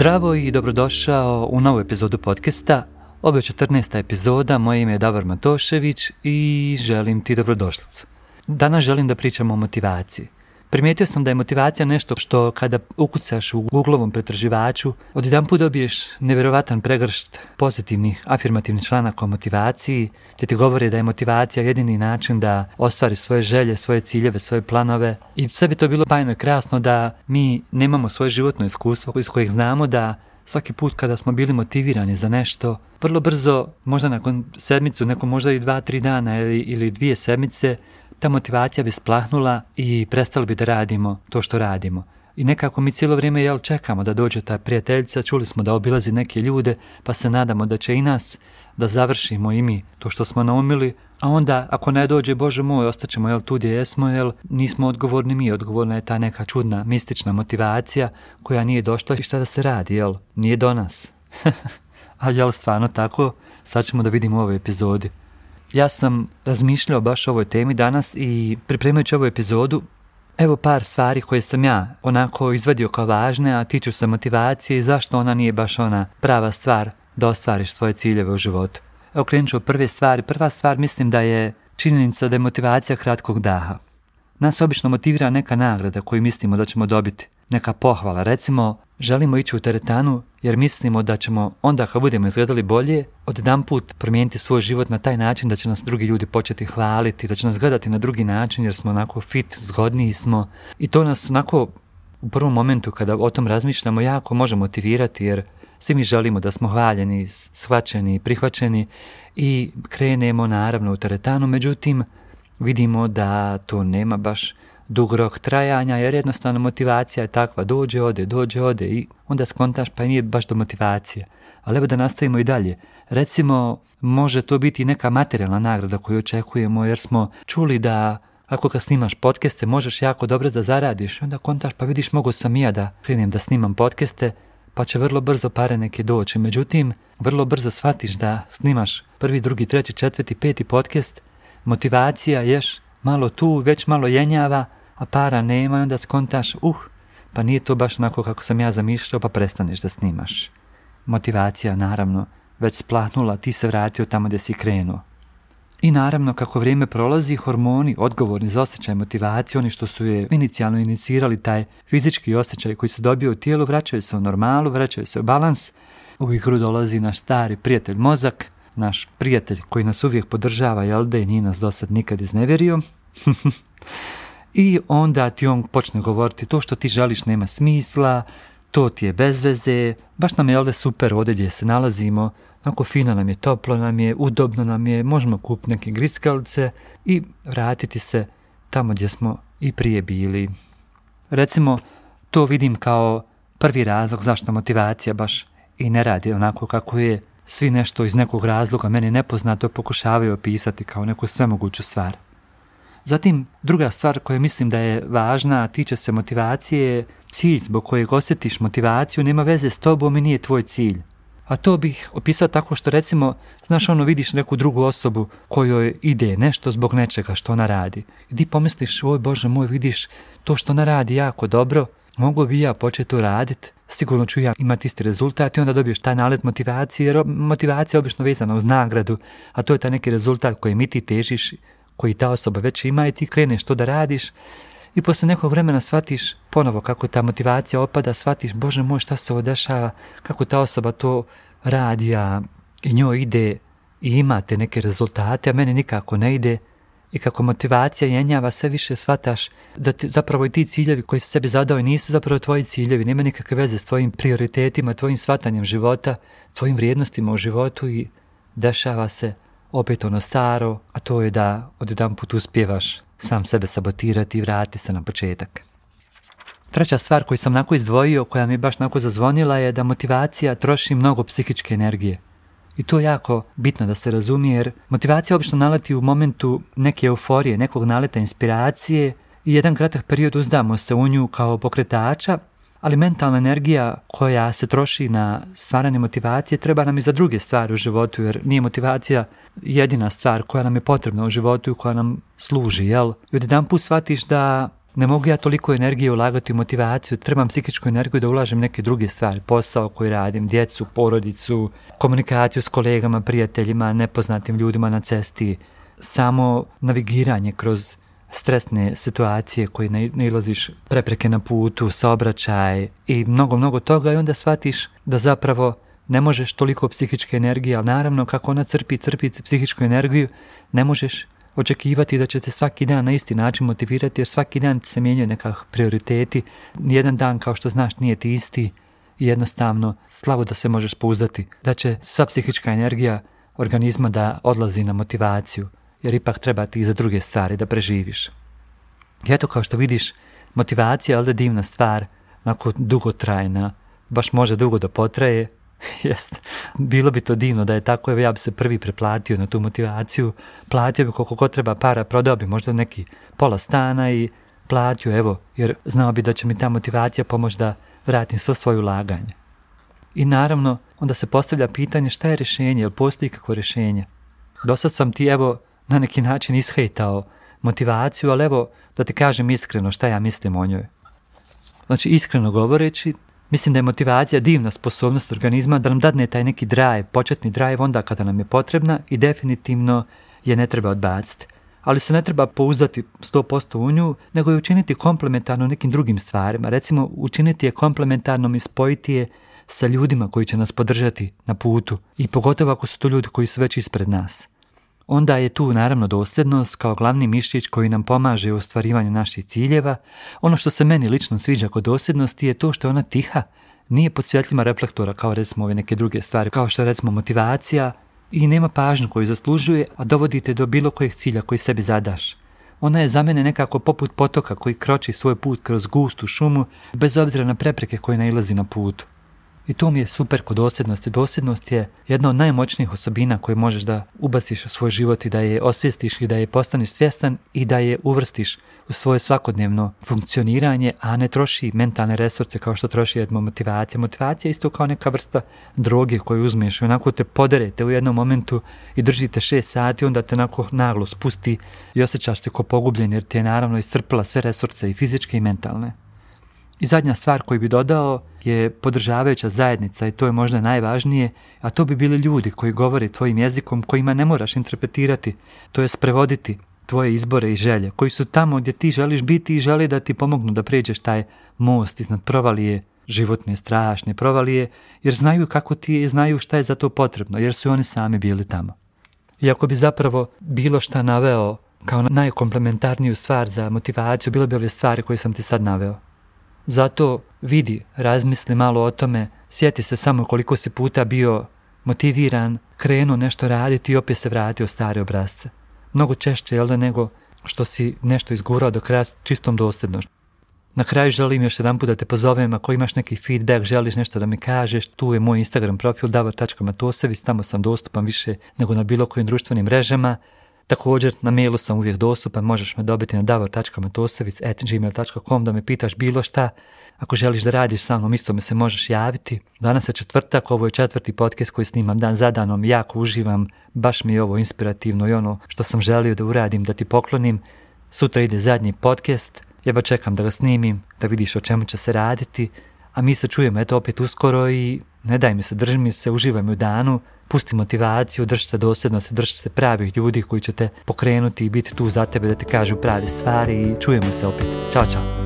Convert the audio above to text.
Zdravo i dobrodošao u novu epizodu podcasta. Ovo je 14. epizoda, moje ime je Davor Matošević i želim ti dobrodošlicu. Danas želim da pričam o motivaciji. Primijetio sam da je motivacija nešto što kada ukucaš u Googleovom pretraživaču, odjedan put dobiješ nevjerovatan pregršt pozitivnih, afirmativnih članaka o motivaciji, te ti govore da je motivacija jedini način da ostvari svoje želje, svoje ciljeve, svoje planove. I sve bi to bilo bajno i krasno da mi nemamo svoje životno iskustvo iz kojeg znamo da svaki put kada smo bili motivirani za nešto, vrlo brzo, možda nakon sedmicu, neko možda i dva, tri dana ili, ili dvije sedmice, ta motivacija bi splahnula i prestali bi da radimo to što radimo. I nekako mi cijelo vrijeme jel čekamo da dođe ta prijateljica, čuli smo da obilazi neke ljude, pa se nadamo da će i nas da završimo i mi to što smo naumili, a onda ako ne dođe, Bože moj, ostaćemo jel tu gdje jesmo, jel nismo odgovorni mi, odgovorna je ta neka čudna mistična motivacija koja nije došla i šta da se radi, jel, nije do nas. a jel stvarno tako, sad ćemo da vidimo u ovoj epizodi. Ja sam razmišljao baš o ovoj temi danas i pripremajući ovu epizodu, evo par stvari koje sam ja onako izvadio kao važne, a tiču se motivacije i zašto ona nije baš ona prava stvar da ostvariš svoje ciljeve u životu. Evo krenut ću prve stvari. Prva stvar mislim da je činjenica da je motivacija kratkog daha. Nas obično motivira neka nagrada koju mislimo da ćemo dobiti neka pohvala. Recimo, želimo ići u teretanu jer mislimo da ćemo onda kad budemo izgledali bolje, od put promijeniti svoj život na taj način da će nas drugi ljudi početi hvaliti, da će nas gledati na drugi način jer smo onako fit, zgodniji smo. I to nas onako u prvom momentu kada o tom razmišljamo jako može motivirati jer svi mi želimo da smo hvaljeni, shvaćeni, prihvaćeni i krenemo naravno u teretanu, međutim vidimo da to nema baš dug rok trajanja, jer jednostavno motivacija je takva, dođe, ode, dođe, ode i onda skontaš pa nije baš do motivacije. Ali evo da nastavimo i dalje. Recimo, može to biti neka materijalna nagrada koju očekujemo jer smo čuli da ako kad snimaš podcaste možeš jako dobro da zaradiš. Onda kontaš pa vidiš mogu sam ja da krenem da snimam podcaste pa će vrlo brzo pare neke doći. Međutim, vrlo brzo shvatiš da snimaš prvi, drugi, treći, četvrti, peti podcast, motivacija ješ malo tu, već malo jenjava, a para nema i onda skontaš, uh, pa nije to baš onako kako sam ja zamišljao, pa prestaneš da snimaš. Motivacija, naravno, već splahnula, ti se vratio tamo gdje si krenuo. I naravno, kako vrijeme prolazi, hormoni odgovorni za osjećaj motivacije, oni što su je inicijalno inicirali taj fizički osjećaj koji se dobio u tijelu, vraćaju se u normalu, vraćaju se u balans. U igru dolazi naš stari prijatelj mozak, naš prijatelj koji nas uvijek podržava, jel da i nije nas do sad nikad iznevjerio. I onda ti on počne govoriti to što ti želiš nema smisla, to ti je bez veze, baš nam je ovdje super ovdje gdje se nalazimo, onako fino nam je, toplo nam je, udobno nam je, možemo kupiti neke grickalice i vratiti se tamo gdje smo i prije bili. Recimo, to vidim kao prvi razlog zašto motivacija baš i ne radi onako kako je. Svi nešto iz nekog razloga meni nepoznato pokušavaju opisati kao neku svemoguću stvar. Zatim, druga stvar koju mislim da je važna, tiče se motivacije, cilj zbog kojeg osjetiš motivaciju nema veze s tobom i nije tvoj cilj. A to bih opisao tako što recimo, znaš ono vidiš neku drugu osobu kojoj ide nešto zbog nečega što ona radi. I ti pomisliš, oj Bože moj, vidiš to što ona radi jako dobro, mogu bi ja početi to raditi, sigurno ću ja imati isti rezultat i onda dobiješ taj nalet motivacije, jer motivacija je obično vezana uz nagradu, a to je taj neki rezultat koji mi ti težiš koji ta osoba već ima i ti kreneš to da radiš i poslije nekog vremena shvatiš ponovo kako ta motivacija opada, shvatiš Bože moj šta se ovo dešava, kako ta osoba to radi, a i njoj ide i imate neke rezultate, a meni nikako ne ide. I kako motivacija jenjava, sve više shvataš da ti, zapravo i ti ciljevi koji si sebi zadao i nisu zapravo tvoji ciljevi, nema nikakve veze s tvojim prioritetima, tvojim shvatanjem života, tvojim vrijednostima u životu i dešava se opet ono staro, a to je da od jedan put uspjevaš sam sebe sabotirati i vratiti se na početak. Treća stvar koju sam nako izdvojio, koja mi je baš nako zazvonila je da motivacija troši mnogo psihičke energije. I to je jako bitno da se razumije jer motivacija obično naleti u momentu neke euforije, nekog naleta inspiracije i jedan kratak period uzdamo se u nju kao pokretača, ali mentalna energija koja se troši na stvaranje motivacije treba nam i za druge stvari u životu, jer nije motivacija jedina stvar koja nam je potrebna u životu i koja nam služi, jel? I od jedan put shvatiš da ne mogu ja toliko energije ulagati u motivaciju, trebam psihičku energiju da ulažem neke druge stvari, posao koji radim, djecu, porodicu, komunikaciju s kolegama, prijateljima, nepoznatim ljudima na cesti, samo navigiranje kroz stresne situacije koje ne ilaziš prepreke na putu, saobraćaj i mnogo, mnogo toga i onda shvatiš da zapravo ne možeš toliko psihičke energije, ali naravno kako ona crpi, crpi psihičku energiju, ne možeš očekivati da ćete svaki dan na isti način motivirati jer svaki dan se mijenjaju nekakvi prioriteti. Jedan dan kao što znaš nije ti isti i jednostavno slabo da se možeš pouzdati da će sva psihička energija organizma da odlazi na motivaciju jer ipak treba ti za druge stvari da preživiš. I eto kao što vidiš, motivacija je divna stvar, onako dugotrajna, baš može dugo da potraje, Jest. Bilo bi to divno da je tako, evo ja bi se prvi preplatio na tu motivaciju, platio bi koliko god treba para, prodao bi možda neki pola stana i platio, evo, jer znao bi da će mi ta motivacija pomoći da vratim svo svoje ulaganje. I naravno, onda se postavlja pitanje šta je rješenje, jel postoji kakvo rješenje. Dosad sam ti, evo, na neki način ishejtao motivaciju, ali evo, da ti kažem iskreno šta ja mislim o njoj. Znači, iskreno govoreći, Mislim da je motivacija divna sposobnost organizma da nam dadne taj neki drive, početni drive onda kada nam je potrebna i definitivno je ne treba odbaciti. Ali se ne treba pouzdati 100% u nju, nego je učiniti komplementarno nekim drugim stvarima. Recimo, učiniti je komplementarnom i spojiti je sa ljudima koji će nas podržati na putu i pogotovo ako su to ljudi koji su već ispred nas. Onda je tu naravno dosljednost kao glavni mišić koji nam pomaže u ostvarivanju naših ciljeva. Ono što se meni lično sviđa kod dosljednosti je to što je ona tiha, nije pod svjetljima reflektora kao recimo ove neke druge stvari, kao što je recimo motivacija i nema pažnju koju zaslužuje, a dovodite do bilo kojeg cilja koji sebi zadaš. Ona je za mene nekako poput potoka koji kroči svoj put kroz gustu šumu, bez obzira na prepreke koje nailazi na putu. I to mi je super kod dosljednosti. Dosljednost je jedna od najmoćnijih osobina koje možeš da ubaciš u svoj život i da je osvijestiš i da je postaneš svjestan i da je uvrstiš u svoje svakodnevno funkcioniranje, a ne troši mentalne resurse kao što troši jedna motivacija. Motivacija je isto kao neka vrsta droge koju uzmeš i onako te poderete u jednom momentu i držite šest sati, onda te onako naglo spusti i osjećaš se kao pogubljen jer ti je naravno iscrpila sve resurse i fizičke i mentalne. I zadnja stvar koju bi dodao je podržavajuća zajednica i to je možda najvažnije, a to bi bili ljudi koji govore tvojim jezikom kojima ne moraš interpretirati, to je sprevoditi tvoje izbore i želje, koji su tamo gdje ti želiš biti i žele da ti pomognu da pređeš taj most iznad provalije, životne, strašne provalije, jer znaju kako ti je i znaju šta je za to potrebno, jer su oni sami bili tamo. I ako bi zapravo bilo šta naveo kao najkomplementarniju stvar za motivaciju, bilo bi ove stvari koje sam ti sad naveo. Zato vidi, razmisli malo o tome, sjeti se samo koliko si puta bio motiviran, krenuo nešto raditi i opet se vratio stare obrazce. Mnogo češće, jel da, nego što si nešto izgurao do kraja čistom dosljednošću. Na kraju želim još jedan put da te pozovem, ako imaš neki feedback, želiš nešto da mi kažeš, tu je moj Instagram profil davor.matosevic, tamo sam dostupan više nego na bilo kojim društvenim mrežama. Također, na mailu sam uvijek dostupan, možeš me dobiti na davor.matosevic.gmail.com da me pitaš bilo šta. Ako želiš da radiš sa mnom, isto me se možeš javiti. Danas je četvrtak, ovo je četvrti podcast koji snimam dan za danom, jako uživam, baš mi je ovo inspirativno i ono što sam želio da uradim, da ti poklonim. Sutra ide zadnji podcast, jeba čekam da ga snimim, da vidiš o čemu će se raditi, a mi se čujemo eto opet uskoro i ne daj mi se, drži mi se, uživaj mi u danu, pusti motivaciju, drži se dosljednosti, drži se pravih ljudi koji će te pokrenuti i biti tu za tebe da ti kažu prave stvari i čujemo se opet. Ćao, čao.